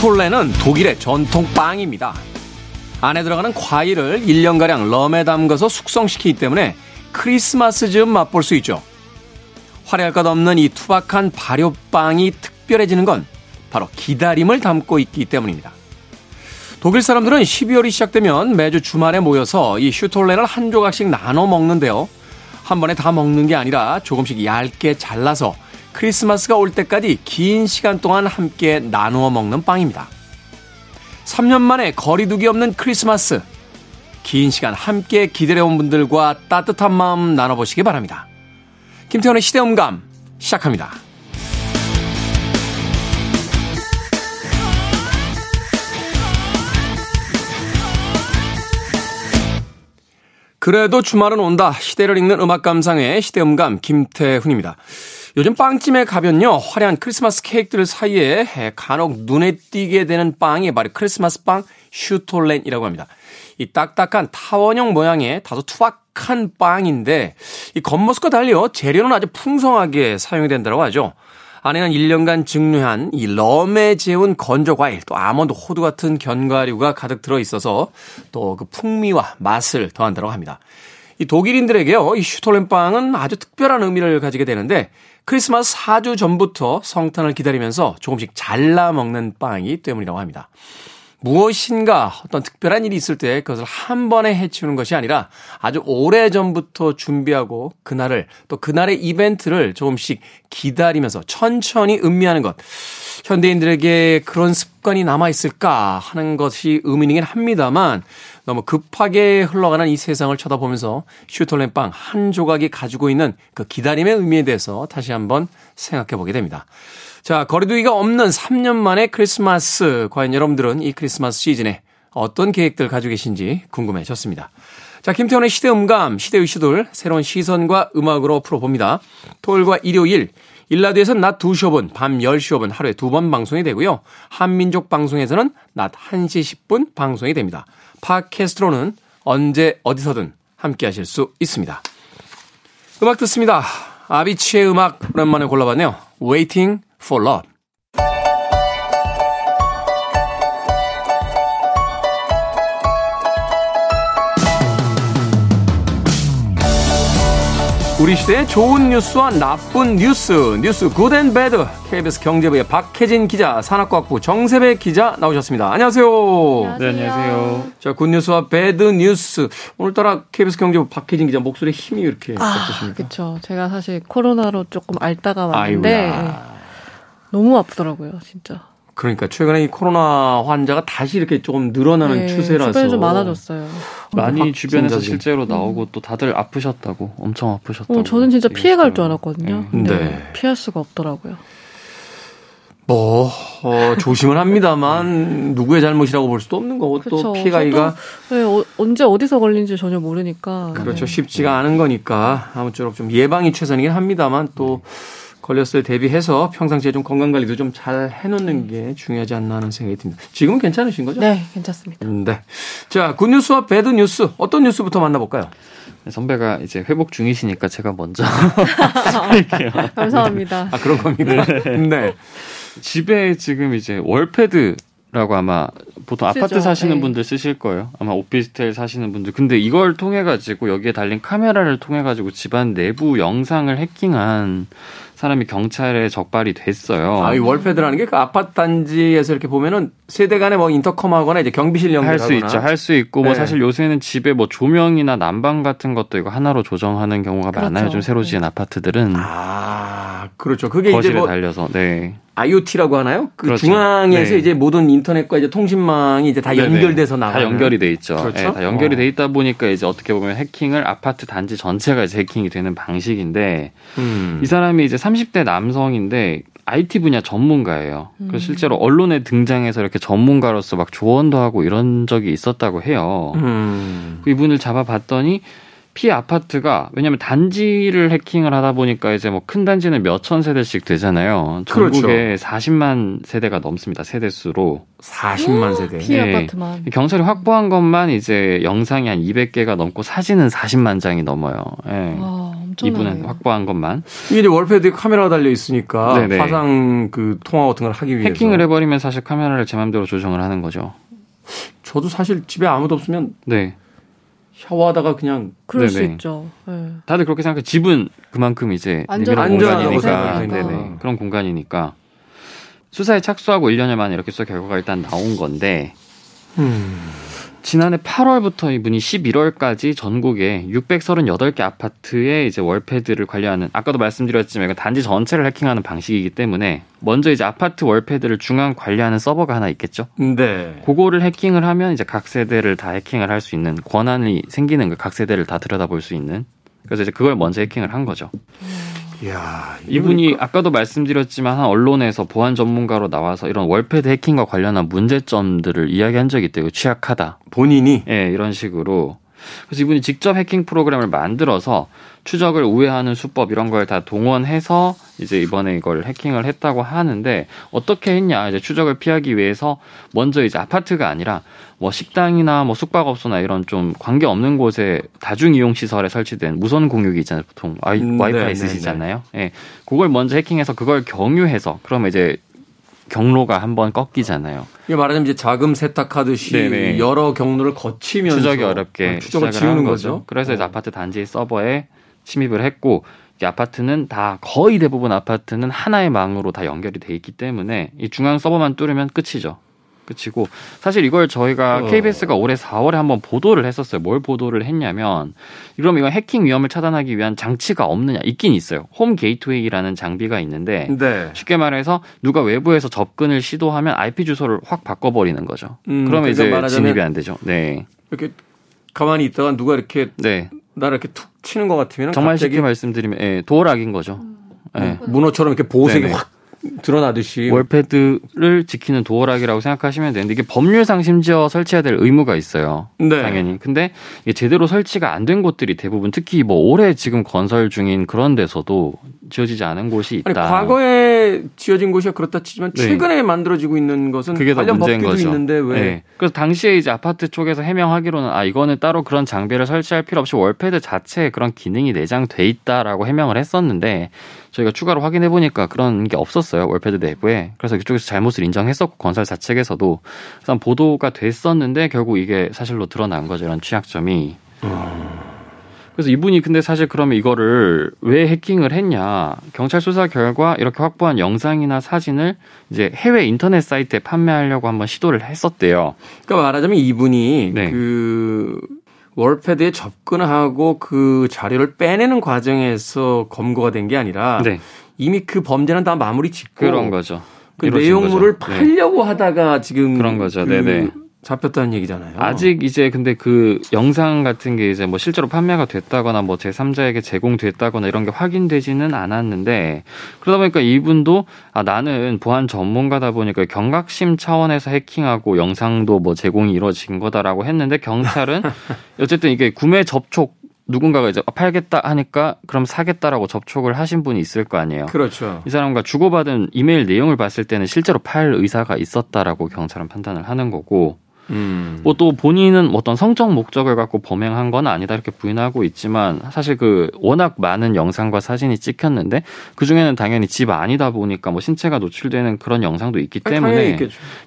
슈톨레는 독일의 전통 빵입니다. 안에 들어가는 과일을 1년가량 럼에 담가서 숙성시키기 때문에 크리스마스 즈음 맛볼 수 있죠. 화려할 것 없는 이 투박한 발효빵이 특별해지는 건 바로 기다림을 담고 있기 때문입니다. 독일 사람들은 12월이 시작되면 매주 주말에 모여서 이 슈톨렌을 한 조각씩 나눠 먹는데요. 한 번에 다 먹는 게 아니라 조금씩 얇게 잘라서 크리스마스가 올 때까지 긴 시간 동안 함께 나누어 먹는 빵입니다. 3년 만에 거리두기 없는 크리스마스. 긴 시간 함께 기다려온 분들과 따뜻한 마음 나눠보시기 바랍니다. 김태현의 시대음감 시작합니다. 그래도 주말은 온다. 시대를 읽는 음악 감상의 시대음감 김태훈입니다. 요즘 빵집에 가면요. 화려한 크리스마스 케이크들 사이에 간혹 눈에 띄게 되는 빵이 바로 크리스마스 빵 슈톨렌이라고 합니다. 이 딱딱한 타원형 모양의 다소 투박한 빵인데 이 겉모습과 달리요. 재료는 아주 풍성하게 사용이 된다고 하죠. 안에는 1년간 증류한 이 럼에 재운 건조 과일, 또 아몬드, 호두 같은 견과류가 가득 들어 있어서 또 그 풍미와 맛을 더한다고 합니다. 이 독일인들에게요, 이 슈톨렌 빵은 아주 특별한 의미를 가지게 되는데 크리스마스 4주 전부터 성탄을 기다리면서 조금씩 잘라 먹는 빵이기 때문이라고 합니다. 무엇인가 어떤 특별한 일이 있을 때 그것을 한 번에 해치우는 것이 아니라 아주 오래 전부터 준비하고 그날을 또 그날의 이벤트를 조금씩 기다리면서 천천히 음미하는 것. 현대인들에게 그런 습관이 남아있을까 하는 것이 의문이긴 합니다만 너무 급하게 흘러가는 이 세상을 쳐다보면서 슈톨렌빵 한 조각이 가지고 있는 그 기다림의 의미에 대해서 다시 한번 생각해 보게 됩니다. 자, 거리두기가 없는 3년 만에 크리스마스. 과연 여러분들은 이 크리스마스 시즌에 어떤 계획들 가지고 계신지 궁금해졌습니다. 자, 김태원의 시대 음감, 시대의 이슈들 새로운 시선과 음악으로 풀어봅니다. 토요일과 일요일, 1라디오에서는 낮 2시 5분, 밤 10시 5분 하루에 두 번 방송이 되고요. 한민족 방송에서는 낮 1시 10분 방송이 됩니다. 팟캐스트로는 언제 어디서든 함께 하실 수 있습니다. 음악 듣습니다. 아비치의 음악 오랜만에 골라봤네요. Waiting for love. 우리 시대의 좋은 뉴스와 나쁜 뉴스, 뉴스 good and bad. KBS 경제부의 박혜진 기자, 산업과학부 정세배 기자 나오셨습니다. 안녕하세요. 안녕하세요. 네, 안녕하세요. 자, good news와 bad news. 오늘따라 KBS 경제부 박혜진 기자 목소리에 힘이 이렇게 아, 없으십니까? 그렇죠. 제가 사실 코로나로 조금 앓다가 왔는데 아이고야. 너무 아프더라고요, 진짜. 그러니까 최근에 이 코로나 환자가 다시 이렇게 조금 늘어나는 네, 추세라서 주변에 좀 많아졌어요. 많이 주변에서 실제로 나오고 음. 또 다들 아프셨다고 엄청 아프셨다고. 어, 저는 진짜 피해갈 줄 알았거든요. 네. 근데 네. 피할 수가 없더라고요. 뭐 어, 조심은 합니다만 누구의 잘못이라고 볼 수도 없는 거고 그쵸, 또 피해가기가 네, 어, 언제 어디서 걸린지 전혀 모르니까 그렇죠 네. 쉽지가 않은 거니까 아무쪼록 좀 예방이 최선이긴 합니다만 또 네. 걸렸을 대비해서 평상시에 좀 건강 관리도 좀 잘 해놓는 게 중요하지 않나 하는 생각이 듭니다. 지금은 괜찮으신 거죠? 네, 괜찮습니다. 음, 네. 자, 굿뉴스와 배드 뉴스 어떤 뉴스부터 만나볼까요? 네, 선배가 이제 회복 중이시니까 제가 먼저 할게요. 감사합니다. 아 그런 겁니까? 네. 네. 집에 지금 이제 월패드 라고 아마 보통 쓰죠. 아파트 사시는 네. 분들 쓰실 거예요. 아마 오피스텔 사시는 분들. 근데 이걸 통해 가지고 여기에 달린 카메라를 통해 가지고 집안 내부 영상을 해킹한 사람이 경찰에 적발이 됐어요. 아, 이 월패드라는 게 그 아파트 단지에서 이렇게 보면은 세대 간에 뭐 인터컴하거나 이제 경비실 연결하거나 할수 있죠. 할 수 있고 뭐 네. 뭐 사실 요새는 집에 뭐 조명이나 난방 같은 것도 이거 하나로 조정하는 경우가 그렇죠. 많아요. 좀 새로 지은 네. 아파트들은. 아, 그렇죠. 그게 거실에 이제 뭐 달려서 네. IoT라고 하나요? 그 그렇죠. 중앙에서 네. 이제 모든 인터넷과 이제 통신망이 이제 다 연결돼서 나가. 다 연결이 돼 있죠. 그렇죠? 네, 다 연결이 어. 돼 있다 보니까 이제 어떻게 보면 해킹을 아파트 단지 전체가 이제 해킹이 되는 방식인데 음. 이 사람이 이제 30대 남성인데 IT 분야 전문가예요. 음. 그래서 실제로 언론에 등장해서 이렇게 전문가로서 막 조언도 하고 이런 적이 있었다고 해요. 음. 이분을 잡아봤더니 피해 아파트가 왜냐하면 단지를 해킹을 하다 보니까 이제 뭐 큰 단지는 몇 천 세대씩 되잖아요. 전국에 그렇죠. 40만 세대가 넘습니다. 세대 수로 40만 세대. 피해 네. 아파트만. 경찰이 확보한 것만 이제 영상이 한 200개가 넘고 사진은 40만 장이 넘어요. 네. 와, 이분은 확보한 것만. 이게 이제 월패드에 카메라가 달려 있으니까 네네. 화상 그 통화 같은 걸 하기 위해서 해킹을 해버리면 사실 카메라를 제 맘대로 조정을 하는 거죠. 저도 사실 집에 아무도 없으면 네. 샤워하다가 그냥 그럴 네네. 수 있죠. 네. 다들 그렇게 생각해. 집은 그만큼 이제 안전한 공간이니까 네네. 그런 공간이니까 수사에 착수하고 1년여 만에 이렇게 수사 결과가 일단 나온 건데 음. 지난해 8월부터 이분이 11월까지 전국에 638개 아파트에 이제 월패드를 관리하는 아까도 말씀드렸지만 단지 전체를 해킹하는 방식이기 때문에 먼저 이제 아파트 월패드를 중앙 관리하는 서버가 하나 있겠죠. 네. 그거를 해킹을 하면 이제 각 세대를 다 해킹을 할 수 있는 권한이 생기는 각 세대를 다 들여다볼 수 있는 그래서 이제 그걸 먼저 해킹을 한 거죠. 음. 이야, 이분이 아까도 말씀드렸지만 한 언론에서 보안 전문가로 나와서 이런 월패드 해킹과 관련한 문제점들을 이야기한 적이 있대요. 취약하다. 본인이? 예, 네, 이런 식으로. 그래서 이분이 직접 해킹 프로그램을 만들어서 추적을 우회하는 수법 이런 걸 다 동원해서 이제 이번에 이걸 해킹을 했다고 하는데 어떻게 했냐? 이제 추적을 피하기 위해서 먼저 이제 아파트가 아니라 뭐 식당이나 뭐 숙박업소나 이런 좀 관계 없는 곳에 다중 이용 시설에 설치된 무선 공유기 있잖아요. 보통 와이, 음, 와이파이 네, 네 쓰시잖아요. 예. 네, 그걸 먼저 해킹해서 그걸 경유해서 그러면 이제 경로가 한번 꺾이잖아요. 이게 말하자면 이제 자금 세탁하듯이 네네. 여러 경로를 거치면서 추적이 어렵게 추적을 지우는 거죠. 거죠. 그래서 어. 아파트 단지 서버에 침입을 했고 이 아파트는 다 거의 대부분 아파트는 하나의 망으로 다 연결이 돼 있기 때문에 이 중앙 서버만 뚫으면 끝이죠. 끝이고 사실 이걸 저희가 어. KBS가 올해 4월에 한번 보도를 했었어요. 뭘 보도를 했냐면 그럼 이건 해킹 위험을 차단하기 위한 장치가 없느냐 있긴 있어요. 홈 게이트웨이라는 장비가 있는데 네. 쉽게 말해서 누가 외부에서 접근을 시도하면 IP 주소를 확 바꿔버리는 거죠. 음, 그러면 그러니까 이제 진입이 안 되죠. 네. 이렇게 가만히 있다가 누가 이렇게 네. 나를 이렇게 툭 치는 것 같으면 정말 쉽게 말씀드리면 예, 도어락인 거죠. 음. 예. 문어처럼 이렇게 보호색이 네네. 확 드러나듯이 월패드를 지키는 도어락이라고 생각하시면 되는데 이게 법률상 심지어 설치해야 될 의무가 있어요. 네. 당연히. 근데 이게 제대로 설치가 안 된 곳들이 대부분 특히 뭐 올해 지금 건설 중인 그런 데서도 지어지지 않은 곳이 있다. 아니, 과거에 지어진 곳이 그렇다 치지만 네. 최근에 네. 만들어지고 있는 것은 그게 더 문제인 거죠. 있는데 왜? 네. 그래서 당시에 이제 아파트 쪽에서 해명하기로는 아 이거는 따로 그런 장비를 설치할 필요 없이 월패드 자체에 그런 기능이 내장돼 있다라고 해명을 했었는데 저희가 추가로 확인해 보니까 그런 게 없었어요 월패드 내부에 그래서 이쪽에서 잘못을 인정했었고 건설사 측에서도 그래서 보도가 됐었는데 결국 이게 사실로 드러난 거죠 이런 취약점이. 그래서 이분이 근데 사실 그러면 이거를 왜 해킹을 했냐 경찰 수사 결과 이렇게 확보한 영상이나 사진을 이제 해외 인터넷 사이트에 판매하려고 한번 시도를 했었대요. 그러니까 말하자면 이분이 네. 그 월패드에 접근하고 그 자료를 빼내는 과정에서 검거가 된 게 아니라 네. 이미 그 범죄는 다 마무리 짓고 그런 거죠. 그 내용물을 거죠. 네. 팔려고 네. 하다가 지금 그런 거죠. 그 네네. 잡혔다는 얘기잖아요. 아직 이제 근데 그 영상 같은 게 이제 뭐 실제로 판매가 됐다거나 뭐 제3자에게 제공됐다거나 이런 게 확인되지는 않았는데 그러다 보니까 이분도 아 나는 보안 전문가다 보니까 경각심 차원에서 해킹하고 영상도 뭐 제공이 이루어진 거다라고 했는데 경찰은 어쨌든 이게 구매 접촉 누군가가 이제 팔겠다 하니까 그럼 사겠다라고 접촉을 하신 분이 있을 거 아니에요. 그렇죠. 이 사람과 주고받은 이메일 내용을 봤을 때는 실제로 팔 의사가 있었다라고 경찰은 판단을 하는 거고 음. 뭐또 본인은 어떤 성적 목적을 갖고 범행한 건 아니다 이렇게 부인하고 있지만 사실 그 워낙 많은 영상과 사진이 찍혔는데 그 중에는 당연히 집 아니다 보니까 뭐 신체가 노출되는 그런 영상도 있기 때문에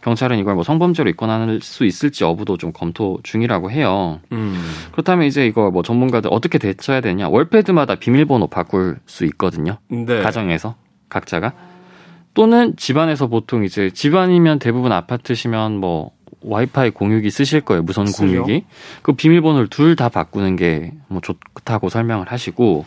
경찰은 이걸 뭐 성범죄로 입건할 수 있을지 여부도 좀 검토 중이라고 해요. 음. 그렇다면 이제 이거 뭐 전문가들 어떻게 대처해야 되냐? 월패드마다 비밀번호 바꿀 수 있거든요. 네. 가정에서 각자가 또는 집안에서 보통 이제 집안이면 대부분 아파트시면 뭐 와이파이 공유기 쓰실 거예요. 무선 공유기. 그 비밀번호를 둘 다 바꾸는 게 뭐 좋다고 설명을 하시고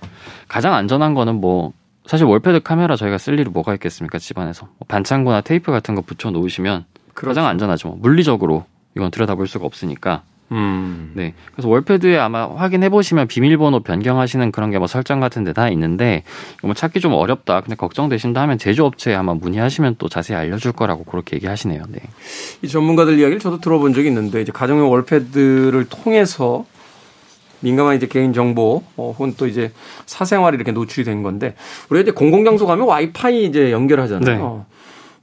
가장 안전한 거는 뭐 사실 월패드 카메라 저희가 쓸 일이 뭐가 있겠습니까? 집안에서 뭐 반창고나 테이프 같은 거 붙여 놓으시면 그렇죠. 가장 안전하죠. 뭐 물리적으로 이건 들여다볼 수가 없으니까. 음. 네. 그래서 월패드에 아마 확인해 보시면 비밀번호 변경하시는 그런 게 뭐 설정 같은 데 다 있는데 뭐 찾기 좀 어렵다. 근데 걱정되신다 하면 제조업체에 아마 문의하시면 또 자세히 알려줄 거라고 그렇게 얘기하시네요. 네. 이 전문가들 이야기를 저도 들어본 적이 있는데 이제 가정용 월패드를 통해서 민감한 이제 개인 정보 어, 혹은 또 이제 사생활이 이렇게 노출이 된 건데 우리가 이제 공공장소 가면 와이파이 이제 연결하잖아요. 네.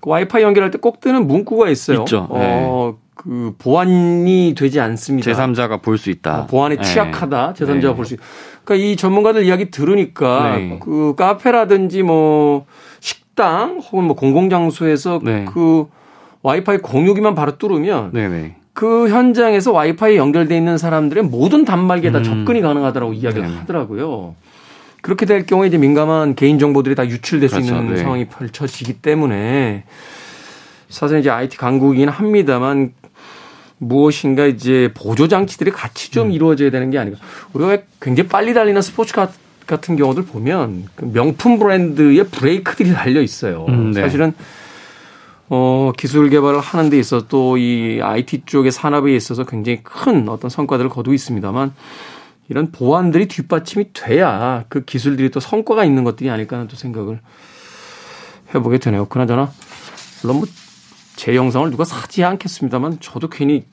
그 와이파이 연결할 때 꼭 뜨는 문구가 있어요. 있죠. 어, 네. 그 보안이 되지 않습니다. 제3자가 볼 수 있다. 어, 보안에 네. 취약하다. 제3자가 네. 볼수 있다. 그러니까 이 전문가들 이야기 들으니까 네. 그 카페라든지 뭐 식당 혹은 뭐 공공장소에서 네. 그 와이파이 공유기만 바로 뚫으면 네네. 그 현장에서 와이파이 연결돼 있는 사람들의 모든 단말기에 다 음. 접근이 가능하다라고 이야기를 네. 하더라고요. 그렇게 될 경우에 이제 민감한 개인 정보들이 다 유출될 그렇죠. 수 있는 네. 상황이 펼쳐지기 때문에 사실 이제 IT 강국이긴 합니다만 무엇인가 이제 보조 장치들이 같이 좀 음. 이루어져야 되는 게 아닌가. 우리가 굉장히 빨리 달리는 스포츠카 같은 경우들 보면 그 명품 브랜드의 브레이크들이 달려 있어요. 음, 네. 사실은 어, 기술 개발을 하는 데 있어서 또 이 IT 쪽의 산업에 있어서 굉장히 큰 어떤 성과들을 거두고 있습니다만 이런 보안들이 뒷받침이 돼야 그 기술들이 또 성과가 있는 것들이 아닐까 하는 또 생각을 해보게 되네요. 그나저나 물론 뭐 제 영상을 누가 사지 않겠습니다만 저도 괜히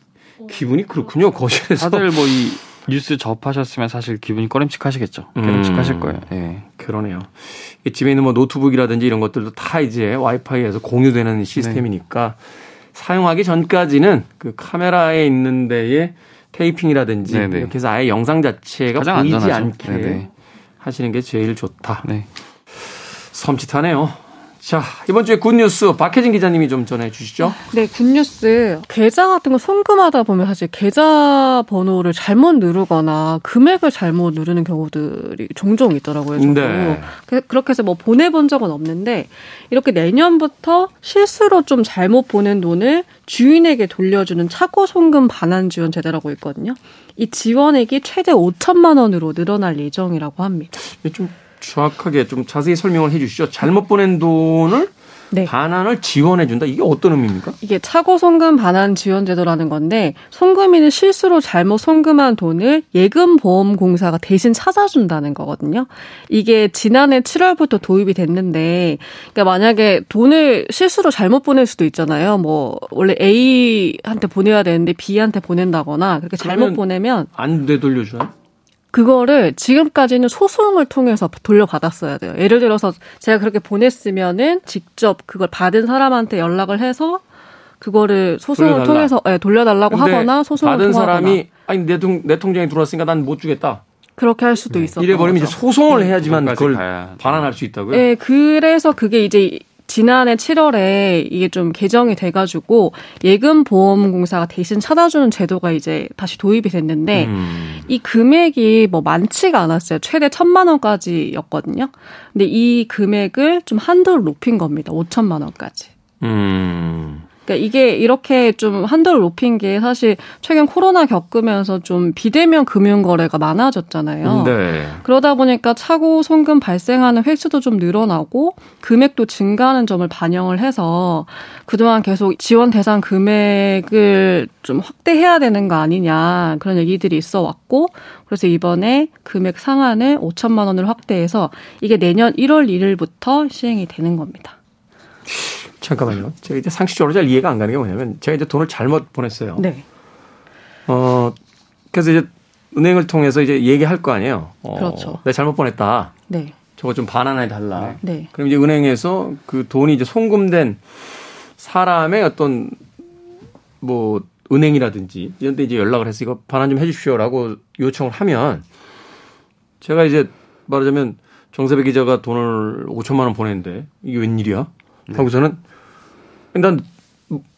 기분이 그렇군요. 거실에서 다들 뭐 이 뉴스 접하셨으면 사실 기분이 꺼림칙하시겠죠. 꺼림칙하실 음, 거예요. 예. 그러네요. 집에 있는 뭐 노트북이라든지 이런 것들도 다 이제 와이파이에서 공유되는 시스템이니까 네. 사용하기 전까지는 그 카메라에 있는 데에 테이핑이라든지 네네. 이렇게 해서 아예 영상 자체가 보이지 안전하죠. 않게 네네. 하시는 게 제일 좋다. 네. 섬찟하네요. 자, 이번 주에 굿뉴스 박혜진 기자님이 좀 전해 주시죠. 네, 굿뉴스. 계좌 같은 거 송금하다 보면 사실 계좌 번호를 잘못 누르거나 금액을 잘못 누르는 경우들이 종종 있더라고요. 저도. 네. 그, 그렇게 해서 뭐 보내본 적은 없는데 이렇게 내년부터 실수로 좀 잘못 보낸 돈을 주인에게 돌려주는 차고 송금 반환 지원 제도라고 있거든요. 이 지원액이 최대 5천만 원으로 늘어날 예정이라고 합니다. 좀 정확하게 좀 자세히 설명을 해 주시죠. 잘못 보낸 돈을 네. 반환을 지원해 준다. 이게 어떤 의미입니까? 이게 차고 송금 반환 지원 제도라는 건데 송금인은 실수로 잘못 송금한 돈을 예금 보험 공사가 대신 찾아준다는 거거든요. 이게 지난해 7월부터 도입이 됐는데 그러니까 만약에 돈을 실수로 잘못 보낼 수도 있잖아요. 뭐 원래 A한테 보내야 되는데 B한테 보낸다거나 그렇게 잘못 보내면 안 되돌려줘요? 그거를 지금까지는 소송을 통해서 돌려받았어야 돼요. 예를 들어서 제가 그렇게 보냈으면은 직접 그걸 받은 사람한테 연락을 해서 그거를 소송을 돌려달라. 통해서 네, 돌려달라고 하거나 소송을 받은 통하거나. 사람이 아니 내, 통, 내 통장에 들어왔으니까 난 못 주겠다. 그렇게 할 수도 네. 있었 이래 버리면 이제 소송을 네. 해야지만 그걸 반환할 수 있다고요? 네, 그래서 그게 이제 지난해 7월에 이게 좀 개정이 돼가지고 예금 보험공사가 대신 찾아주는 제도가 이제 다시 도입이 됐는데 음. 이 금액이 뭐 많지가 않았어요. 최대 천만 원까지였거든요. 근데 이 금액을 좀 한도를 높인 겁니다. 5천만 원까지. 음. 그러니까 이게 이렇게 좀 한도를 높인 게 사실 최근 코로나 겪으면서 좀 비대면 금융 거래가 많아졌잖아요. 네. 그러다 보니까 차고 송금 발생하는 횟수도 좀 늘어나고 금액도 증가하는 점을 반영을 해서 그동안 계속 지원 대상 금액을 좀 확대해야 되는 거 아니냐 그런 얘기들이 있어 왔고 그래서 이번에 금액 상한을 5천만 원을 확대해서 이게 내년 1월 1일부터 시행이 되는 겁니다. 잠깐만요. 제가 이제 상식적으로 잘 이해가 안 가는 게 뭐냐면 제가 이제 돈을 잘못 보냈어요. 네. 어, 그래서 이제 은행을 통해서 이제 얘기할 거 아니에요. 어, 그렇죠. 내가 잘못 보냈다. 네. 저거 좀 반환해 달라. 네. 그럼 이제 은행에서 그 돈이 이제 송금된 사람의 어떤 뭐 은행이라든지 이런 데 이제 연락을 해서 이거 반환 좀 해 주십시오라고 요청을 하면 제가 이제 말하자면 정세배 기자가 돈을 5천만 원 보냈는데 이게 웬일이야? 네. 하고서는 난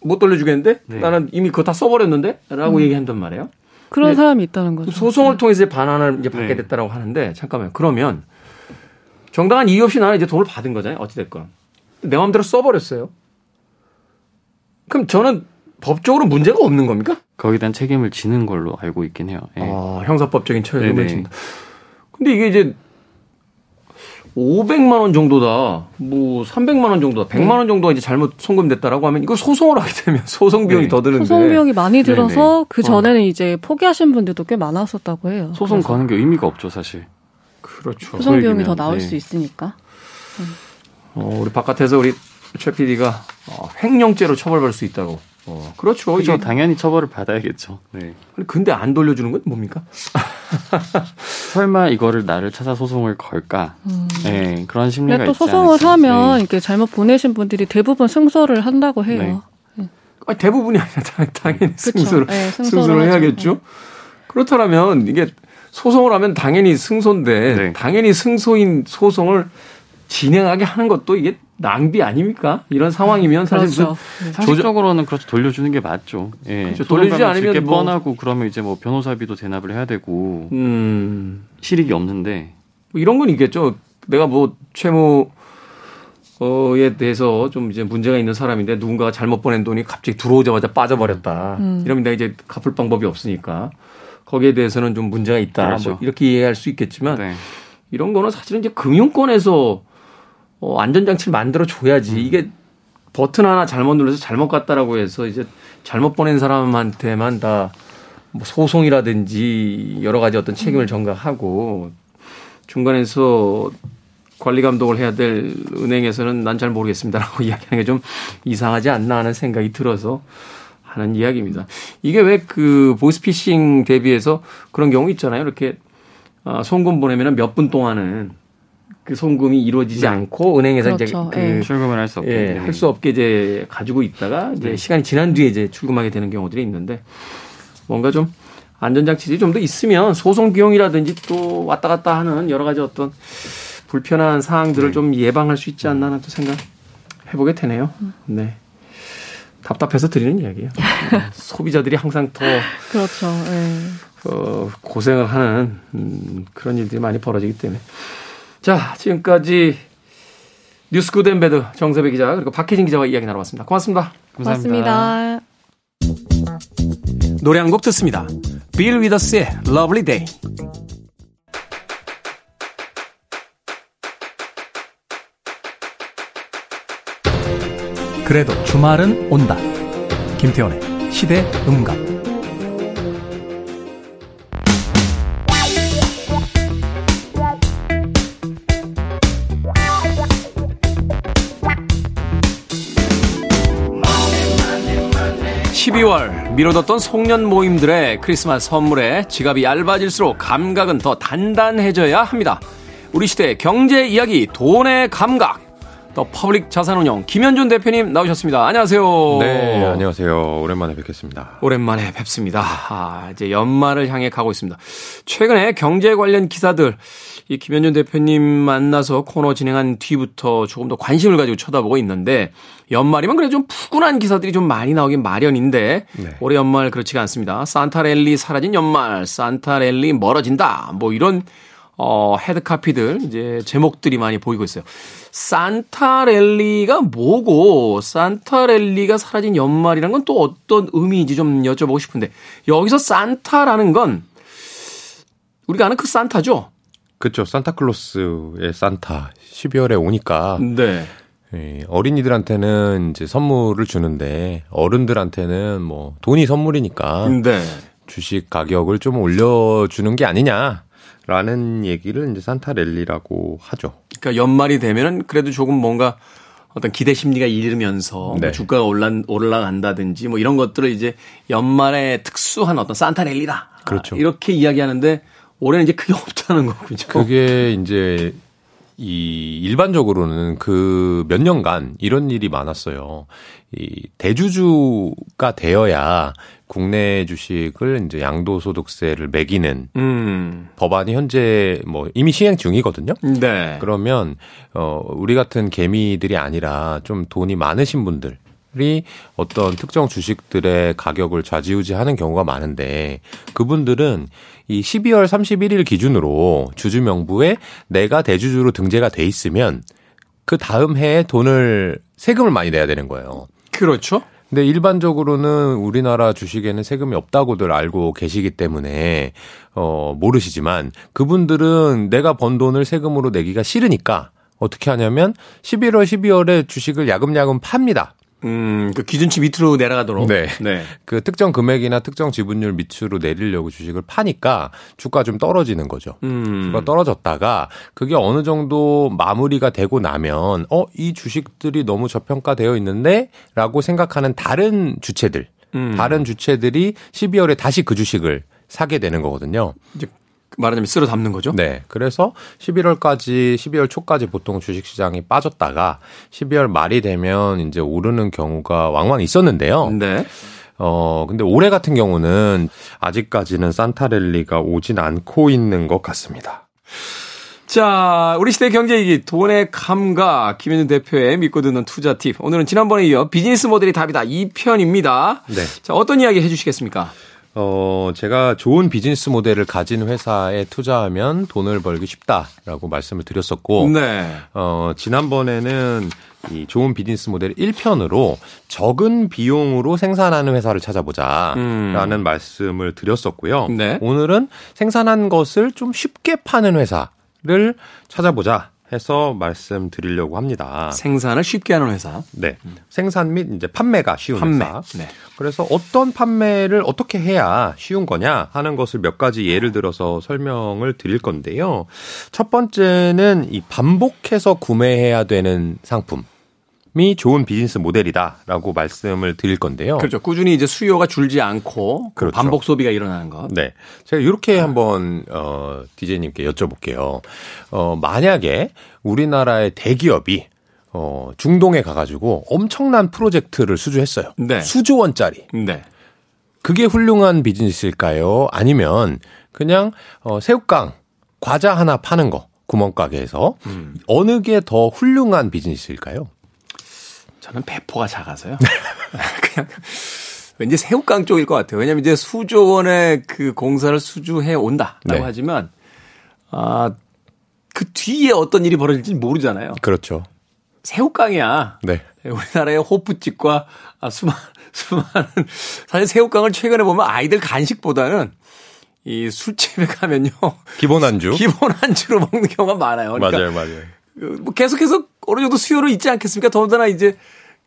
못 돌려주겠는데 네. 나는 이미 그거 다 써버렸는데 라고 음. 얘기한단 말이에요. 그런 사람이 있다는 거죠. 소송을 네. 통해서 반환을 이제 받게 네. 됐다라고 하는데 잠깐만요. 그러면 정당한 이유 없이 나는 이제 돈을 받은 거잖아요. 어찌됐건. 내 마음대로 써버렸어요. 그럼 저는 법적으로 문제가 없는 겁니까? 거기에 대한 책임을 지는 걸로 알고 있긴 해요. 예. 아, 형사법적인 책임을 진다. 근데 이게 이제 500만 원 정도다, 뭐 300만 원 정도다, 100만 원 정도가 이제 잘못 송금됐다라고 하면 이거 소송을 하게 되면 소송 비용이 네. 더 드는데 소송 비용이 많이 들어서 네네. 그 전에는 어. 이제 포기하신 분들도 꽤 많았었다고 해요. 소송 그래서. 거는 게 의미가 없죠, 사실. 그렇죠. 소송 비용이 더 나올 네. 수 있으니까. 어, 우리 바깥에서 우리 최 PD가 어, 횡령죄로 처벌받을 수 있다고 어, 그렇죠. 그렇죠. 당연히 처벌을 받아야겠죠. 네. 근데 안 돌려주는 건 뭡니까? 설마 이거를 나를 찾아 소송을 걸까? 음. 네, 그런 심리가 또 소송을 않을까? 하면 네. 이렇게 잘못 보내신 분들이 대부분 승소를 한다고 해요. 네. 아 대부분이 아니라 당연히 승소를, 네, 승소를, 승소를 해야겠죠. 네. 그렇다면 이게 소송을 하면 당연히 승소인데 네. 당연히 승소인 소송을 진행하게 하는 것도 이게 낭비 아닙니까? 이런 상황이면 사실 그렇죠. 네. 상식적으로는 그렇죠 돌려주는 게 맞죠. 예. 그렇죠. 돌려주지 않으면 뭐 뻔하고 그러면 이제 뭐 변호사비도 대납을 해야 되고 음. 실익이 없는데 뭐 이런 건 있겠죠. 내가 뭐 채무 어에 대해서 좀 이제 문제가 있는 사람인데 누군가가 잘못 보낸 돈이 갑자기 들어오자마자 빠져버렸다. 음. 이러면 내가 이제 갚을 방법이 없으니까 거기에 대해서는 좀 문제가 있다. 그렇죠. 뭐 이렇게 이해할 수 있겠지만 네. 이런 거는 사실은 이제 금융권에서 어, 안전장치를 만들어 줘야지. 음. 이게 버튼 하나 잘못 눌러서 잘못 갔다라고 해서 이제 잘못 보낸 사람한테만 다 뭐 소송이라든지 여러 가지 어떤 책임을 음. 전가하고 중간에서 관리 감독을 해야 될 은행에서는 난 잘 모르겠습니다라고 이야기하는 게 좀 이상하지 않나 하는 생각이 들어서 하는 이야기입니다. 이게 왜 그 보이스피싱 대비해서 그런 경우 있잖아요. 이렇게 아, 송금 보내면 몇 분 동안은 그 송금이 이루어지지 네. 않고 은행에서 그렇죠. 이제 그 예. 출금을 할 수 없게 예, 할수 없게 이제 가지고 있다가 이제 네. 시간이 지난 뒤에 이제 출금하게 되는 경우들이 있는데 뭔가 좀 안전장치들이 좀 더 있으면 소송 비용이라든지 또 왔다 갔다 하는 여러 가지 어떤 불편한 사항들을 네. 좀 예방할 수 있지 않나 하는 또 생각 해보게 되네요. 음. 네. 답답해서 드리는 이야기예요. 소비자들이 항상 더 그렇죠. 네. 어, 고생을 하는 음, 그런 일들이 많이 벌어지기 때문에 자, 지금까지 뉴스 good and bad 정세배 기자 그리고 박혜진 기자와 이야기 나눠봤습니다. 고맙습니다. 감사합니다. 고맙습니다. 노래 한 곡 듣습니다. 빌 위더스의 Lovely Day. 그래도 주말은 온다. 김태원의 시대 음감. 미뤄뒀던 송년 모임들의 크리스마스 선물에 지갑이 얇아질수록 감각은 더 단단해져야 합니다. 우리 시대의 경제 이야기 돈의 감각 더 퍼블릭 자산운용 김현준 대표님 나오셨습니다. 안녕하세요. 네, 안녕하세요. 오랜만에 뵙겠습니다. 오랜만에 뵙습니다. 아, 이제 연말을 향해 가고 있습니다. 최근에 경제 관련 기사들 이 김현준 대표님 만나서 코너 진행한 뒤부터 조금 더 관심을 가지고 쳐다보고 있는데 연말이면 그래도 좀 푸근한 기사들이 좀 많이 나오긴 마련인데 네. 올해 연말 그렇지가 않습니다. 산타랠리 사라진 연말, 산타랠리 멀어진다. 뭐 이런 어, 헤드카피들, 이제 제목들이 많이 보이고 있어요. 산타랠리가 뭐고, 산타랠리가 사라진 연말이란 건 또 어떤 의미인지 좀 여쭤보고 싶은데, 여기서 산타라는 건, 우리가 아는 그 산타죠? 그렇죠. 산타클로스의 산타. 12월에 오니까. 네. 예, 어린이들한테는 이제 선물을 주는데, 어른들한테는 뭐, 돈이 선물이니까. 네. 주식 가격을 좀 올려주는 게 아니냐. 라는 얘기를 이제 산타 랠리라고 하죠. 그러니까 연말이 되면은 그래도 조금 뭔가 어떤 기대 심리가 이르면서 뭐 네. 뭐 주가가 올라, 올라간다든지 뭐 이런 것들을 이제 연말에 특수한 어떤 산타 랠리다. 그렇죠. 아, 이렇게 이야기하는데 올해는 이제 그게 없다는 거군요. 그게 이제 이 일반적으로는 그 몇 년간 이런 일이 많았어요. 이 대주주가 되어야 국내 주식을 이제 양도소득세를 매기는 음. 법안이 현재 뭐 이미 시행 중이거든요. 네. 그러면 어 우리 같은 개미들이 아니라 좀 돈이 많으신 분들 이 어떤 특정 주식들의 가격을 좌지우지하는 경우가 많은데 그분들은 이 12월 31일 기준으로 주주 명부에 내가 대주주로 등재가 돼 있으면 그 다음 해에 돈을 세금을 많이 내야 되는 거예요. 그렇죠. 근데 일반적으로는 우리나라 주식에는 세금이 없다고들 알고 계시기 때문에 어 모르시지만 그분들은 내가 번 돈을 세금으로 내기가 싫으니까 어떻게 하냐면 11월 12월에 주식을 야금야금 팝니다. 음, 그 기준치 밑으로 내려가도록. 네. 네. 그 특정 금액이나 특정 지분율 밑으로 내리려고 주식을 파니까 주가 좀 떨어지는 거죠. 음. 주가 떨어졌다가 그게 어느 정도 마무리가 되고 나면 어, 이 주식들이 너무 저평가되어 있는데 라고 생각하는 다른 주체들, 음. 다른 주체들이 12월에 다시 그 주식을 사게 되는 거거든요. 이제 말하자면 쓸어 담는 거죠. 네. 그래서 11월까지, 12월 초까지 보통 주식 시장이 빠졌다가 12월 말이 되면 이제 오르는 경우가 왕왕 있었는데요. 네. 어, 근데 올해 같은 경우는 아직까지는 산타랠리가 오진 않고 있는 것 같습니다. 자, 우리 시대 경제이기 돈의 감각 김현준 대표의 믿고 듣는 투자 팁. 오늘은 지난번에 이어 비즈니스 모델이 답이다 2편입니다. 네. 자, 어떤 이야기 해 주시겠습니까? 어, 제가 좋은 비즈니스 모델을 가진 회사에 투자하면 돈을 벌기 쉽다라고 말씀을 드렸었고, 네. 어, 지난번에는 이 좋은 비즈니스 모델 1편으로 적은 비용으로 생산하는 회사를 찾아보자라는 음. 말씀을 드렸었고요. 네. 오늘은 생산한 것을 좀 쉽게 파는 회사를 찾아보자 해서 말씀드리려고 합니다. 생산을 쉽게 하는 회사. 네. 생산 및 이제 판매가 쉬운 판매. 회사. 네. 그래서 어떤 판매를 어떻게 해야 쉬운 거냐 하는 것을 몇 가지 예를 들어서 설명을 드릴 건데요. 첫 번째는 이 반복해서 구매해야 되는 상품 이 좋은 비즈니스 모델이다라고 말씀을 드릴 건데요. 그렇죠. 꾸준히 이제 수요가 줄지 않고 그 그렇죠. 반복 소비가 일어나는 것. 네. 제가 이렇게 한번 어 디제이님께 여쭤볼게요. 어 만약에 우리나라의 대기업이 어 중동에 가가지고 엄청난 프로젝트를 수주했어요. 네. 수조 원짜리. 네. 그게 훌륭한 비즈니스일까요? 아니면 그냥 어 새우깡 과자 하나 파는 거 구멍가게에서 음. 어느 게 더 훌륭한 비즈니스일까요? 저는 배포가 작아서요. 그냥 왠지 새우깡 쪽일 것 같아요. 왜냐면 이제 수조 원의 그 공사를 수주해 온다라고 네. 하지만 아, 그 뒤에 어떤 일이 벌어질지 모르잖아요. 그렇죠. 새우깡이야. 네. 우리나라의 호프집과 아, 수많은, 수많은, 사실 새우깡을 최근에 보면 아이들 간식보다는 이 술집에 가면요. 기본 안주. 기본 안주로 먹는 경우가 많아요. 그러니까 맞아요, 맞아요. 그, 뭐 계속해서 어느 정도 수요는 있지 않겠습니까? 더군다나 이제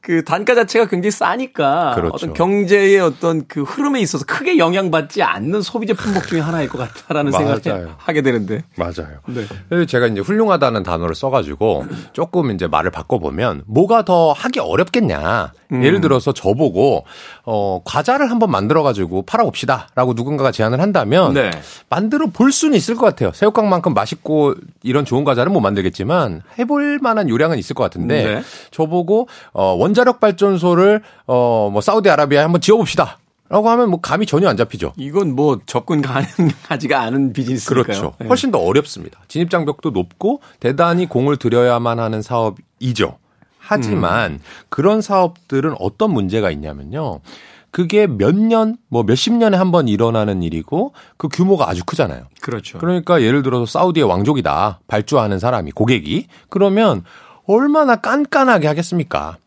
그 단가 자체가 굉장히 싸니까 그렇죠. 어떤 경제의 어떤 그 흐름에 있어서 크게 영향받지 않는 소비재 품목 중에 하나일 것 같다라는 생각을. 하게 되는데. 맞아요. 네. 그래서 제가 이제 훌륭하다는 단어를 써가지고 조금 이제 말을 바꿔보면 뭐가 더 하기 어렵겠냐. 음. 예를 들어서 저보고 어 과자를 한번 만들어 가지고 팔아 봅시다라고 누군가가 제안을 한다면 네. 만들어 볼 수는 있을 것 같아요. 새우깡만큼 맛있고 이런 좋은 과자는 못 만들겠지만 해볼 만한 요량은 있을 것 같은데 네. 저보고 어 원자력 발전소를 어뭐 사우디아라비아에 한번 지어 봅시다. 라고 하면 뭐 감이 전혀 안 잡히죠. 이건 뭐 접근 가능하지가 않은 비즈니스니까요. 그렇죠. 네. 훨씬 더 어렵습니다. 진입 장벽도 높고 대단히 공을 들여야만 하는 사업이죠. 하지만 음. 그런 사업들은 어떤 문제가 있냐면요. 그게 몇 년, 뭐 몇십 년에 한 번 일어나는 일이고 그 규모가 아주 크잖아요. 그렇죠. 그러니까 예를 들어서 사우디의 왕족이다. 발주하는 사람이 고객이 그러면 얼마나 깐깐하게 하겠습니까?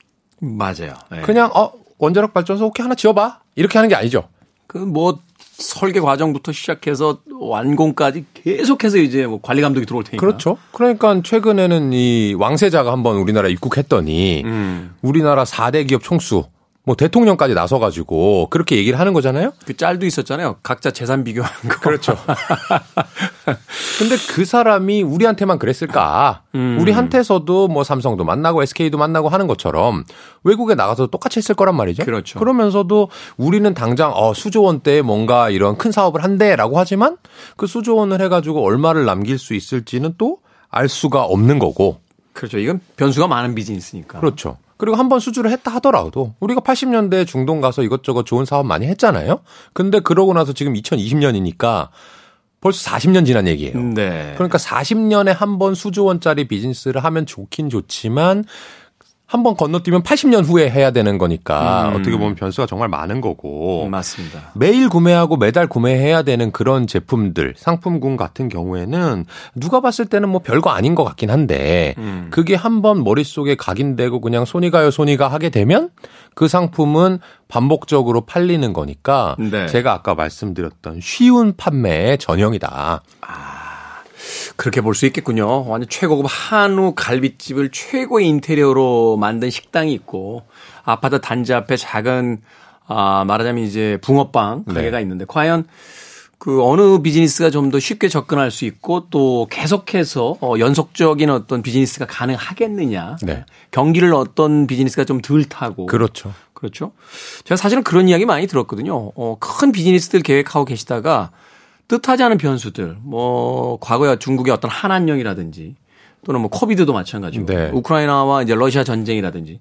맞아요. 네. 그냥 어 원자력 발전소 오케이 하나 지어봐 이렇게 하는 게 아니죠. 그뭐 설계 과정부터 시작해서 완공까지 계속해서 이제 뭐 관리 감독이 들어올 테니까. 그렇죠. 그러니까 최근에는 이 왕세자가 한번 우리나라 입국했더니 음. 우리나라 4대 기업 총수 뭐 대통령까지 나서가지고 그렇게 얘기를 하는 거잖아요. 그 짤도 있었잖아요. 각자 재산 비교하는 거. 그렇죠. 근데 그 사람이 우리한테만 그랬을까? 음. 우리한테서도 뭐 삼성도 만나고 SK도 만나고 하는 것처럼 외국에 나가서 똑같이 했을 거란 말이죠. 그렇죠. 그러면서도 우리는 당장 어 수조원 때 뭔가 이런 큰 사업을 한대라고 하지만 그 수조원을 해가지고 얼마를 남길 수 있을지는 또 알 수가 없는 거고. 그렇죠. 이건 변수가 많은 비즈니스니까. 그렇죠. 그리고 한 번 수주를 했다 하더라도 우리가 80년대 중동 가서 이것저것 좋은 사업 많이 했잖아요. 근데 그러고 나서 지금 2020년이니까 벌써 40년 지난 얘기예요. 네. 그러니까 40년에 한 번 수조 원짜리 비즈니스를 하면 좋긴 좋지만 한번 건너뛰면 80년 후에 해야 되는 거니까 음. 어떻게 보면 변수가 정말 많은 거고 맞습니다. 매일 구매하고 매달 구매해야 되는 그런 제품들, 상품군 같은 경우에는 누가 봤을 때는 뭐 별거 아닌 것 같긴 한데 음. 그게 한 번 머릿속에 각인되고 그냥 손이 가요 손이 가 하게 되면 그 상품은 반복적으로 팔리는 거니까 네. 제가 아까 말씀드렸던 쉬운 판매의 전형이다. 그렇게 볼 수 있겠군요. 완전 최고급 한우 갈비집을 최고의 인테리어로 만든 식당이 있고 아파트 단지 앞에 작은 아 말하자면 이제 붕어빵 네. 가게가 네. 있는데 과연 그 어느 비즈니스가 좀 더 쉽게 접근할 수 있고 또 계속해서 어 연속적인 어떤 비즈니스가 가능하겠느냐. 네. 경기를 어떤 비즈니스가 좀 덜 타고. 그렇죠. 그렇죠. 제가 사실은 그런 이야기 많이 들었거든요. 어, 큰 비즈니스들 계획하고 계시다가 뜻하지 않은 변수들, 뭐, 과거에 중국의 어떤 한한령이라든지 또는 뭐 COVID도 마찬가지고 네. 우크라이나와 이제 러시아 전쟁이라든지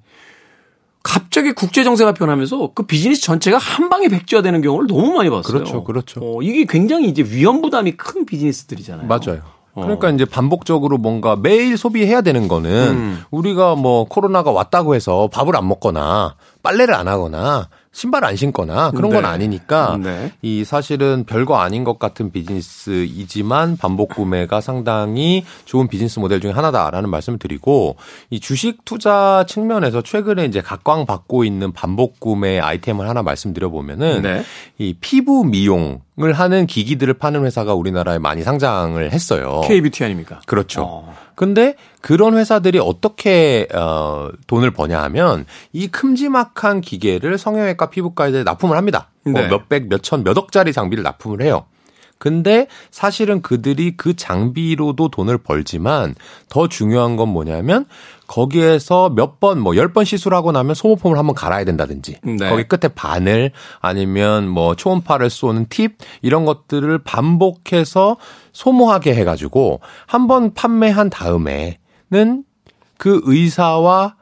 갑자기 국제 정세가 변하면서 그 비즈니스 전체가 한 방에 백지화되는 경우를 너무 많이 봤어요. 그렇죠, 그렇죠. 어, 이게 굉장히 이제 위험 부담이 큰 비즈니스들이잖아요. 맞아요. 어. 그러니까 이제 반복적으로 뭔가 매일 소비해야 되는 거는 음. 우리가 뭐 코로나가 왔다고 해서 밥을 안 먹거나 빨래를 안 하거나 신발 안 신거나 그런 건 네. 아니니까 네. 이 사실은 별거 아닌 것 같은 비즈니스이지만 반복 구매가 상당히 좋은 비즈니스 모델 중에 하나다라는 말씀을 드리고 이 주식 투자 측면에서 최근에 이제 각광받고 있는 반복 구매 아이템을 하나 말씀드려 보면은 네. 이 피부 미용 을 하는 기기들을 파는 회사가 우리나라에 많이 상장을 했어요. KBT 아닙니까? 그렇죠. 어. 근데 그런 회사들이 어떻게 어 돈을 버냐 하면 이 큼지막한 기계를 성형외과 피부과에 납품을 합니다. 뭐 네. 뭐 몇백, 몇천, 몇억짜리 장비를 납품을 해요. 근데 사실은 그들이 그 장비로도 돈을 벌지만 더 중요한 건 뭐냐면 거기에서 몇 번, 뭐, 열 번 시술하고 나면 소모품을 한번 갈아야 된다든지, 네. 거기 끝에 바늘, 아니면 뭐, 초음파를 쏘는 팁, 이런 것들을 반복해서 소모하게 해가지고, 한 번 판매한 다음에는 그 의사와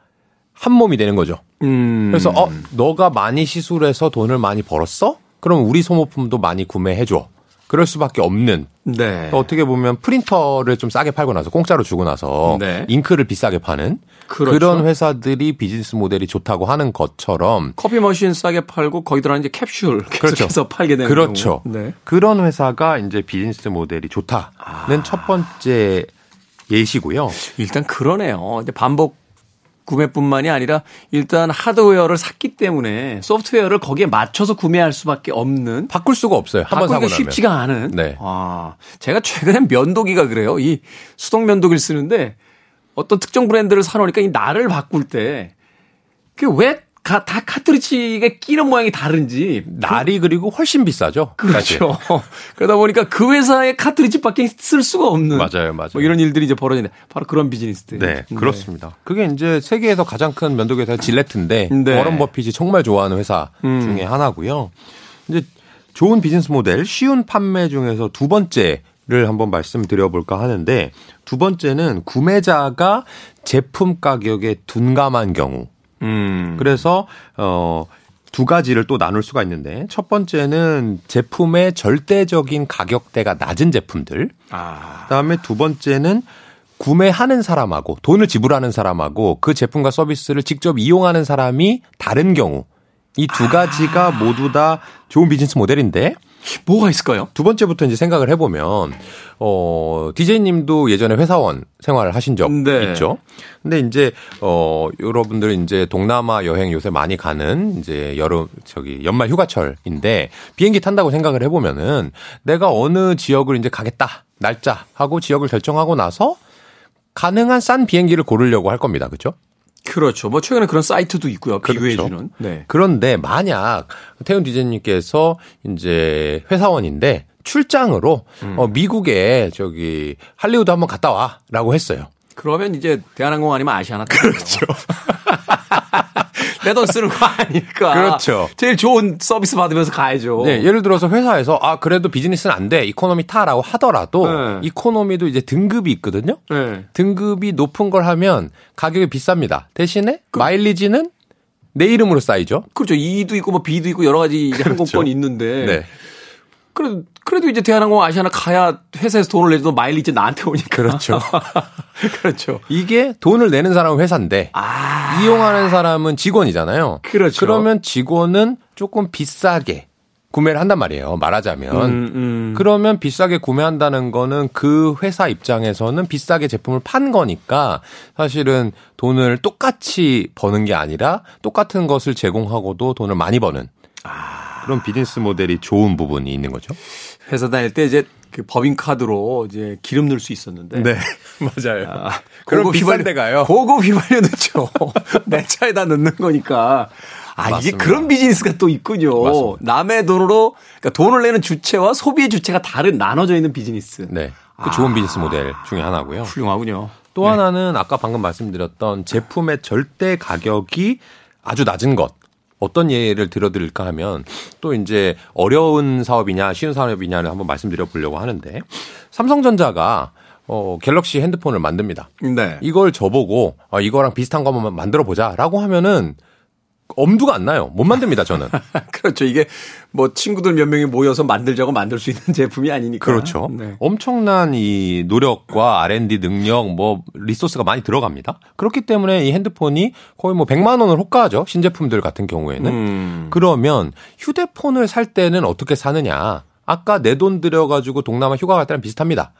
한 몸이 되는 거죠. 음. 그래서, 어, 너가 많이 시술해서 돈을 많이 벌었어? 그럼 우리 소모품도 많이 구매해줘. 그럴 수밖에 없는. 네. 어떻게 보면 프린터를 좀 싸게 팔고 나서 공짜로 주고 나서 네. 잉크를 비싸게 파는 그렇죠. 그런 회사들이 비즈니스 모델이 좋다고 하는 것처럼 커피 머신 싸게 팔고 거기 들어가는 이제 캡슐 계속해서 그렇죠. 팔게 되는 그렇죠. 네. 그런 회사가 이제 비즈니스 모델이 좋다는 아. 첫 번째 예시고요. 일단 그러네요. 근데 반복 구매뿐만이 아니라 일단 하드웨어를 샀기 때문에 소프트웨어를 거기에 맞춰서 구매할 수밖에 없는 바꿀 수가 없어요. 한번 사고 나면 쉽지가 않은. 네. 아, 제가 최근에 면도기가 그래요. 이 수동 면도기를 쓰는데 어떤 특정 브랜드를 사놓으니까 이 날을 바꿀 때 그게 왜 가, 다 카트리지가 끼는 모양이 다른지. 날이 그, 리고 훨씬 비싸죠. 그렇죠. 그러다 보니까 그 회사의 카트리지밖에 쓸 수가 없는. 맞아요, 맞아요. 뭐 이런 일들이 이제 벌어지네. 바로 그런 비즈니스들. 네, 네, 그렇습니다. 그게 이제 세계에서 가장 큰 면도기 회사 질레트인데 네. 워런 버핏이 정말 좋아하는 회사 음. 중에 하나고요. 이제 좋은 비즈니스 모델, 쉬운 판매 중에서 두 번째 를 한번 말씀드려 볼까 하는데 두 번째는 구매자가 제품 가격에 둔감한 경우 음. 그래서 어. 두 가지를 또 나눌 수가 있는데 첫 번째는 제품의 절대적인 가격대가 낮은 제품들. 아. 그다음에 두 번째는 구매하는 사람하고 돈을 지불하는 사람하고 그 제품과 서비스를 직접 이용하는 사람이 다른 경우 이 두 가지가 아. 모두 다 좋은 비즈니스 모델인데 뭐가 있을까요? 두 번째부터 이제 생각을 해보면, 어, 디제이님도 예전에 회사원 생활을 하신 적 네. 있죠? 근데 이제, 어, 여러분들 이제 동남아 여행 요새 많이 가는 이제 여름, 저기 연말 휴가철인데 비행기 탄다고 생각을 해보면은 내가 어느 지역을 이제 가겠다, 날짜 하고 지역을 결정하고 나서 가능한 싼 비행기를 고르려고 할 겁니다. 그죠? 그렇죠. 뭐 최근에 그런 사이트도 있고요. 그렇죠. 비교해주는. 네. 그런데 만약 태훈 디제이님께서 이제 회사원인데 출장으로 음. 어, 미국에 저기 할리우드 한번 갔다 와라고 했어요. 그러면 이제 대한항공 아니면 아시아나 그렇죠. 내 돈 쓰는 거 아니니까. 그렇죠. 제일 좋은 서비스 받으면서 가야죠. 네, 예를 들어서 회사에서 아 그래도 비즈니스는 안 돼, 이코노미 타라고 하더라도 네. 이코노미도 이제 등급이 있거든요. 네. 등급이 높은 걸 하면 가격이 비쌉니다. 대신에 그, 마일리지는 내 이름으로 쌓이죠. 그렇죠. E도 있고 뭐 B도 있고 여러 가지 그렇죠. 항공권이 있는데. 네. 그래도 그래도 이제 대한항공 아시아나 가야 회사에서 돈을 내도 마일리지 나한테 오니까. 그렇죠. 그렇죠. 이게 돈을 내는 사람은 회사인데 아. 이용하는 사람은 직원이잖아요. 그렇죠. 그러면 직원은 조금 비싸게 구매를 한단 말이에요. 말하자면. 음, 음. 그러면 비싸게 구매한다는 거는 그 회사 입장에서는 비싸게 제품을 판 거니까 사실은 돈을 똑같이 버는 게 아니라 똑같은 것을 제공하고도 돈을 많이 버는 아. 그런 비즈니스 모델이 좋은 부분이 있는 거죠. 회사 다닐 때 이제 그 법인카드로 이제 기름 넣을 수 있었는데. 네. 맞아요. 아, 그럼 비싼 데 가요. 고급 휘발유 넣죠. 내 차에다 넣는 거니까. 아, 맞습니다. 이게 그런 비즈니스가 또 있군요. 맞습니다. 남의 돈으로, 그러니까 돈을 내는 주체와 소비의 주체가 다른 나눠져 있는 비즈니스. 네. 그 좋은 비즈니스 모델 중에 하나고요. 훌륭하군요. 또 하나는 아까 방금 말씀드렸던 제품의 절대 가격이 아주 낮은 것. 어떤 예를 들어드릴까 하면 또 이제 어려운 사업이냐 쉬운 사업이냐를 한번 말씀드려 보려고 하는데 삼성전자가 어, 갤럭시 핸드폰을 만듭니다. 네. 이걸 저보고 어, 이거랑 비슷한 거 한번 만들어 보자라고 하면은 엄두가 안 나요. 못 만듭니다, 저는. 그렇죠. 이게 뭐 친구들 몇 명이 모여서 만들자고 만들 수 있는 제품이 아니니까. 그렇죠. 네. 엄청난 이 노력과 R&D 능력, 뭐 resource가 많이 들어갑니다. 그렇기 때문에 이 핸드폰이 거의 뭐 100만 원을 호가하죠. 신제품들 같은 경우에는. 음. 그러면 휴대폰을 살 때는 어떻게 사느냐? 아까 내 돈 들여가지고 동남아 휴가 갈 때랑 비슷합니다.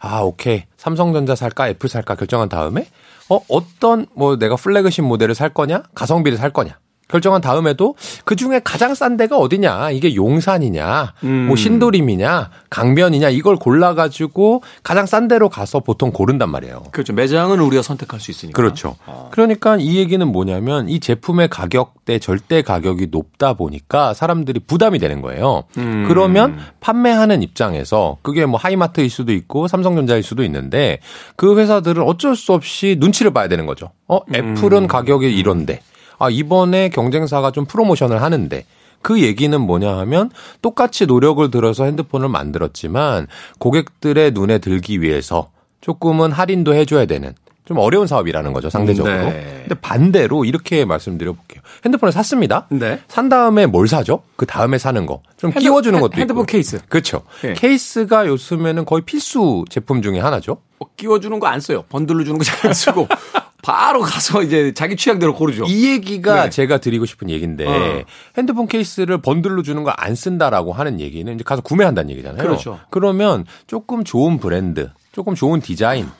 아, 오케이. 삼성전자 살까, 애플 살까 결정한 다음에, 어, 어떤, 뭐 내가 플래그십 모델을 살 거냐, 가성비를 살 거냐. 결정한 다음에도 그 중에 가장 싼 데가 어디냐. 이게 용산이냐, 음. 뭐 신도림이냐, 강변이냐, 이걸 골라가지고 가장 싼 데로 가서 보통 고른단 말이에요. 그렇죠. 매장은 우리가 선택할 수 있으니까. 그렇죠. 아. 그러니까 이 얘기는 뭐냐면 이 제품의 가격대 절대 가격이 높다 보니까 사람들이 부담이 되는 거예요. 음. 그러면 판매하는 입장에서 그게 뭐 하이마트일 수도 있고 삼성전자일 수도 있는데 그 회사들은 어쩔 수 없이 눈치를 봐야 되는 거죠. 어, 애플은 가격이 이런데 아, 이번에 경쟁사가 좀 프로모션을 하는데 그 얘기는 뭐냐 하면 똑같이 노력을 들어서 핸드폰을 만들었지만 고객들의 눈에 들기 위해서 조금은 할인도 해줘야 되는 좀 어려운 사업이라는 거죠, 상대적으로. 네. 근데 반대로 이렇게 말씀드려 볼게요. 핸드폰을 샀습니다. 네. 산 다음에 뭘 사죠? 그 다음에 사는 거. 좀 핸드- 끼워주는 핸- 것도 핸드폰 있고. 케이스. 그렇죠. 네. 케이스가 요즘에는 거의 필수 제품 중에 하나죠. 뭐 끼워주는 거 안 써요. 번들로 주는 거 잘 안 쓰고 바로 가서 이제 자기 취향대로 고르죠. 이 얘기가 네. 제가 드리고 싶은 얘기인데 어. 핸드폰 케이스를 번들로 주는 걸 안 쓴다라고 하는 얘기는 이제 가서 구매한다는 얘기잖아요. 그렇죠. 그러면 조금 좋은 브랜드, 조금 좋은 디자인의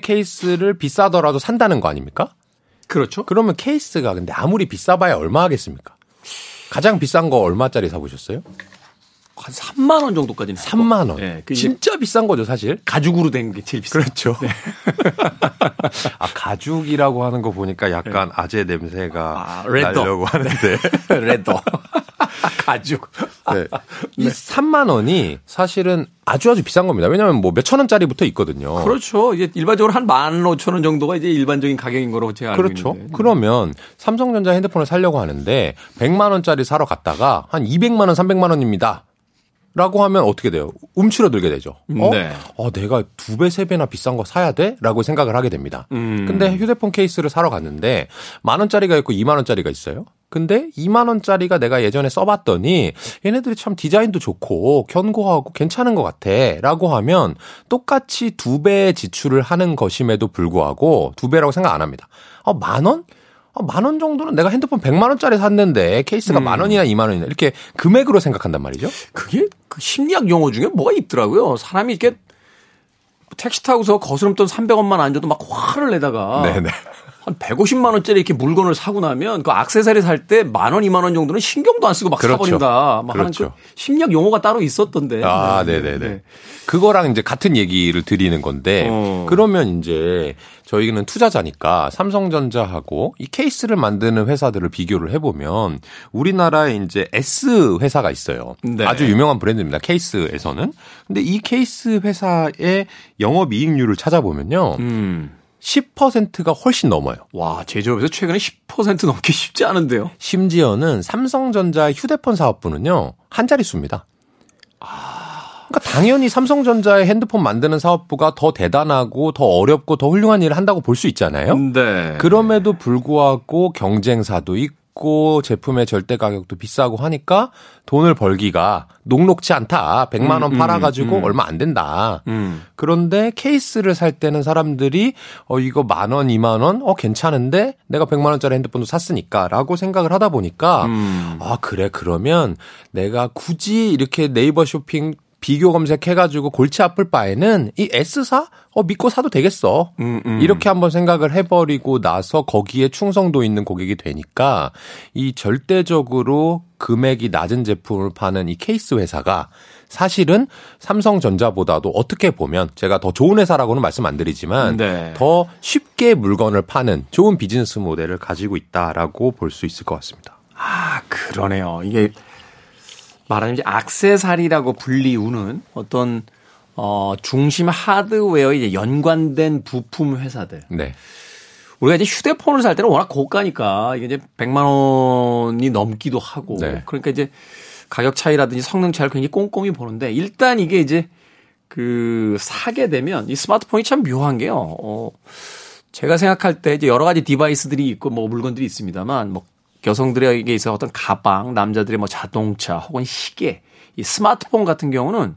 케이스를 비싸더라도 산다는 거 아닙니까? 그렇죠. 그러면 케이스가 근데 아무리 비싸봐야 얼마 하겠습니까? 가장 비싼 거 얼마짜리 사보셨어요? 한 3만 원 정도까지는 3만 원. 네, 진짜 비싼 거죠, 사실. 가죽으로 된 게 제일 비싸. 그렇죠. 아, 가죽이라고 하는 거 보니까 약간 아재 냄새가 네. 아, leather. 나려고 하는데. leather. 가죽. 네. 이 3만 원이 사실은 아주 아주 비싼 겁니다. 왜냐하면 뭐 몇천 원짜리부터 있거든요. 그렇죠. 이제 일반적으로 한 만 오천 원 정도가 이제 일반적인 가격인 거로 제가 알고 그렇죠. 있는데. 그러면 삼성전자 핸드폰을 사려고 하는데 100만 원짜리 사러 갔다가 한 200만 원, 300만 원입니다. 라고 하면 어떻게 돼요? 움츠러들게 되죠. 어? 네. 어, 내가 두 배, 세 배나 비싼 거 사야 돼? 라고 생각을 하게 됩니다. 음. 근데 휴대폰 케이스를 사러 갔는데 만 원짜리가 있고 2만 원짜리가 있어요. 근데 2만 원짜리가 내가 예전에 써봤더니 얘네들이 참 디자인도 좋고 견고하고 괜찮은 것 같아라고 하면 똑같이 두 배의 지출을 하는 것임에도 불구하고 두 배라고 생각 안 합니다. 어, 만 원? 어, 만 원 정도는 내가 핸드폰 100만 원짜리 샀는데 케이스가 만 원이나 2만 원이나 이렇게 금액으로 생각한단 말이죠. 그게 그 심리학 용어 중에 뭐가 있더라고요. 사람이 이렇게 택시 타고서 거스름 돈 300원만 안 줘도 막 화를 내다가 네네. 한 150만 원짜리 이렇게 물건을 사고 나면 그 액세서리 살 때 만 원, 2만 원 정도는 신경도 안 쓰고 막 그렇죠. 사버린다. 막 하는 그렇죠. 그 심리학 용어가 따로 있었던데. 아, 네, 네네네. 네. 그거랑 이제 같은 얘기를 드리는 건데, 어. 그러면 이제 저희는 투자자니까 삼성전자하고 이 케이스를 만드는 회사들을 비교를 해보면 우리나라에 이제 S 회사가 있어요. 네. 아주 유명한 브랜드입니다. 케이스에서는. 근데 이 케이스 회사의 영업 이익률을 찾아보면요. 음. 10%가 훨씬 넘어요. 와, 제조업에서 최근에 10% 넘기 쉽지 않은데요. 심지어는 삼성전자 휴대폰 사업부는요 한 자릿수입니다. 그러니까 당연히 삼성전자의 핸드폰 만드는 사업부가 더 대단하고 더 어렵고 더 훌륭한 일을 한다고 볼 수 있잖아요. 네. 그럼에도 불구하고 경쟁사도 있고 제품의 절대 가격도 비싸고 하니까 돈을 벌기가 녹록지 않다. 100만 원 음, 팔아 가지고 음. 얼마 안 된다. 음. 그런데 케이스를 살 때는 사람들이 어 이거 만 원, 이만 원, 어 괜찮은데 내가 100만 원짜리 핸드폰도 샀으니까라고 생각을 하다 보니까 음. 아 그래 그러면 내가 굳이 이렇게 네이버 쇼핑 비교 검색해가지고 골치 아플 바에는 이 S사 어 믿고 사도 되겠어. 음, 음. 이렇게 한번 생각을 해버리고 나서 거기에 충성도 있는 고객이 되니까 이 절대적으로 금액이 낮은 제품을 파는 이 케이스 회사가 사실은 삼성전자보다도 어떻게 보면 제가 더 좋은 회사라고는 말씀 안 드리지만 네. 더 쉽게 물건을 파는 좋은 비즈니스 모델을 가지고 있다라고 볼 수 있을 것 같습니다. 아, 그러네요. 이게 말하자면 이제 악세사리라고 불리우는 어떤 어 중심 하드웨어 이제 연관된 부품 회사들. 네. 우리가 이제 휴대폰을 살 때는 워낙 고가니까 이게 이제 100만 원이 넘기도 하고 네. 그러니까 이제 가격 차이라든지 성능 차이를 굉장히 꼼꼼히 보는데 일단 이게 이제 그 사게 되면 이 스마트폰이 참 묘한 게요. 어 제가 생각할 때 이제 여러 가지 device들이 있고 뭐 물건들이 있습니다만 뭐 여성들에게 있어 어떤 가방, 남자들의 뭐 자동차 혹은 시계, 이 스마트폰 같은 경우는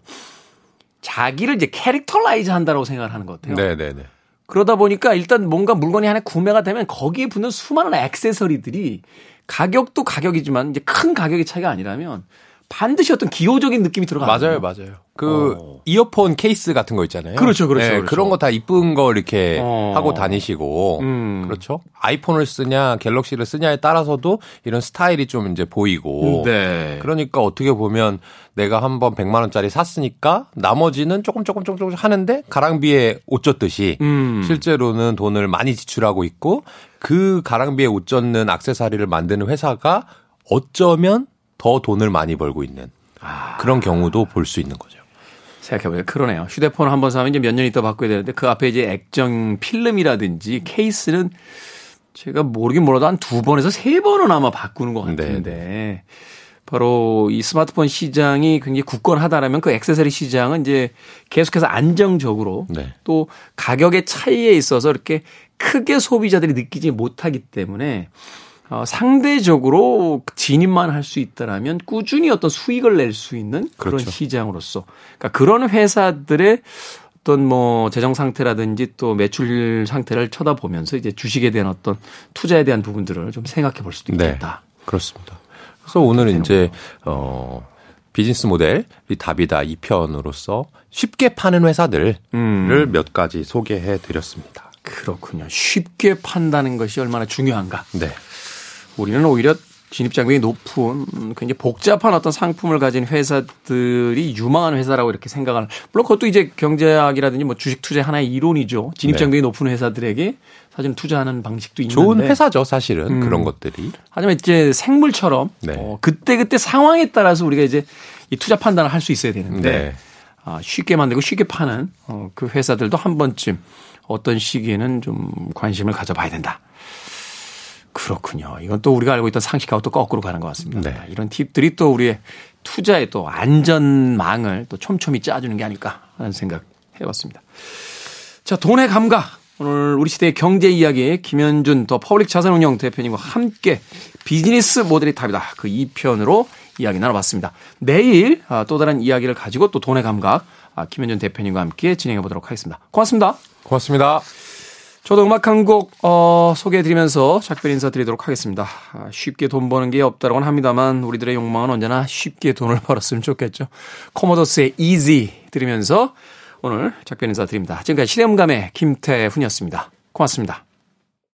자기를 이제 characterize 한다라고 생각을 하는 것 같아요. 네, 네, 네. 그러다 보니까 일단 뭔가 물건이 하나 구매가 되면 거기에 붙는 수많은 액세서리들이 가격도 가격이지만 이제 큰 가격의 차이가 아니라면 반드시 어떤 기호적인 느낌이 들어가요. 맞아요, 맞아요. 그 어. 이어폰 케이스 같은 거 있잖아요. 그렇죠, 그렇죠, 네, 그렇죠. 그런 거 다 이쁜 거 이렇게 어. 하고 다니시고 음. 그렇죠. 아이폰을 쓰냐 갤럭시를 쓰냐에 따라서도 이런 스타일이 좀 이제 보이고 네. 그러니까 어떻게 보면 내가 한번 100만 원짜리 샀으니까 나머지는 조금 조금 조금 조금 하는데 가랑비에 옷 젖듯이 음. 실제로는 돈을 많이 지출하고 있고 그 가랑비에 옷 젖는 액세서리를 만드는 회사가 어쩌면 더 돈을 많이 벌고 있는 아. 그런 경우도 볼 수 있는 거죠. 생각해보니까 그러네요. 휴대폰을 한 번 사면 이제 몇 년 있다 바꿔야 되는데 그 앞에 이제 액정 필름이라든지 케이스는 제가 모르긴 몰라도 한 두 번에서 세 번은 아마 바꾸는 것 같은데 바로 이 스마트폰 시장이 굉장히 굳건하다라면 그 액세서리 시장은 이제 계속해서 안정적으로 네. 또 가격의 차이에 있어서 이렇게 크게 소비자들이 느끼지 못하기 때문에 어, 상대적으로 진입만 할 수 있다라면 꾸준히 어떤 수익을 낼 수 있는 그런 그렇죠. 시장으로서 그러니까 그런 회사들의 어떤 뭐 재정 상태라든지 또 매출 상태를 쳐다보면서 이제 주식에 대한 어떤 투자에 대한 부분들을 좀 생각해 볼 수도 네. 있겠다. 그렇습니다. 그래서 오늘은 이제 어 비즈니스 모델 이 답이다 2편으로서 쉽게 파는 회사들을 음. 몇 가지 소개해 드렸습니다. 그렇군요. 쉽게 판다는 것이 얼마나 중요한가. 네. 우리는 오히려 진입장벽이 높은 음, 굉장히 복잡한 어떤 상품을 가진 회사들이 유망한 회사라고 이렇게 생각을 물론 그것도 이제 경제학이라든지 뭐 주식 투자 하나의 이론이죠. 진입장벽이 높은 회사들에게 사실 투자하는 방식도 있는데 좋은 회사죠, 사실은 음. 그런 것들이. 하지만 이제 생물처럼 네. 어, 그때 그때 상황에 따라서 우리가 이제 이 투자 판단을 할 수 있어야 되는데 네. 아, 쉽게 만들고 쉽게 파는 어, 그 회사들도 한 번쯤 어떤 시기에는 좀 관심을 가져봐야 된다. 그렇군요. 이건 또 우리가 알고 있던 상식하고 또 거꾸로 가는 것 같습니다. 네. 이런 팁들이 또 우리의 투자의 또 안전망을 또 촘촘히 짜주는 게 아닐까 하는 생각 해봤습니다. 자, 돈의 감각. 오늘 우리 시대의 경제 이야기 김현준 더 퍼블릭 자산운용 대표님과 함께 비즈니스 모델이 답이다. 그 2편으로 이야기 나눠봤습니다. 내일 아, 또 다른 이야기를 가지고 또 돈의 감각 아, 김현준 대표님과 함께 진행해 보도록 하겠습니다. 고맙습니다. 고맙습니다. 저도 음악 한곡 어, 소개해드리면서 작별 인사드리도록 하겠습니다. 아, 쉽게 돈 버는 게 없다고는 합니다만 우리들의 욕망은 언제나 쉽게 돈을 벌었으면 좋겠죠. 코모도스의 Easy 들으면서 오늘 작별 인사드립니다. 지금까지 시대음감의 김태훈이었습니다. 고맙습니다.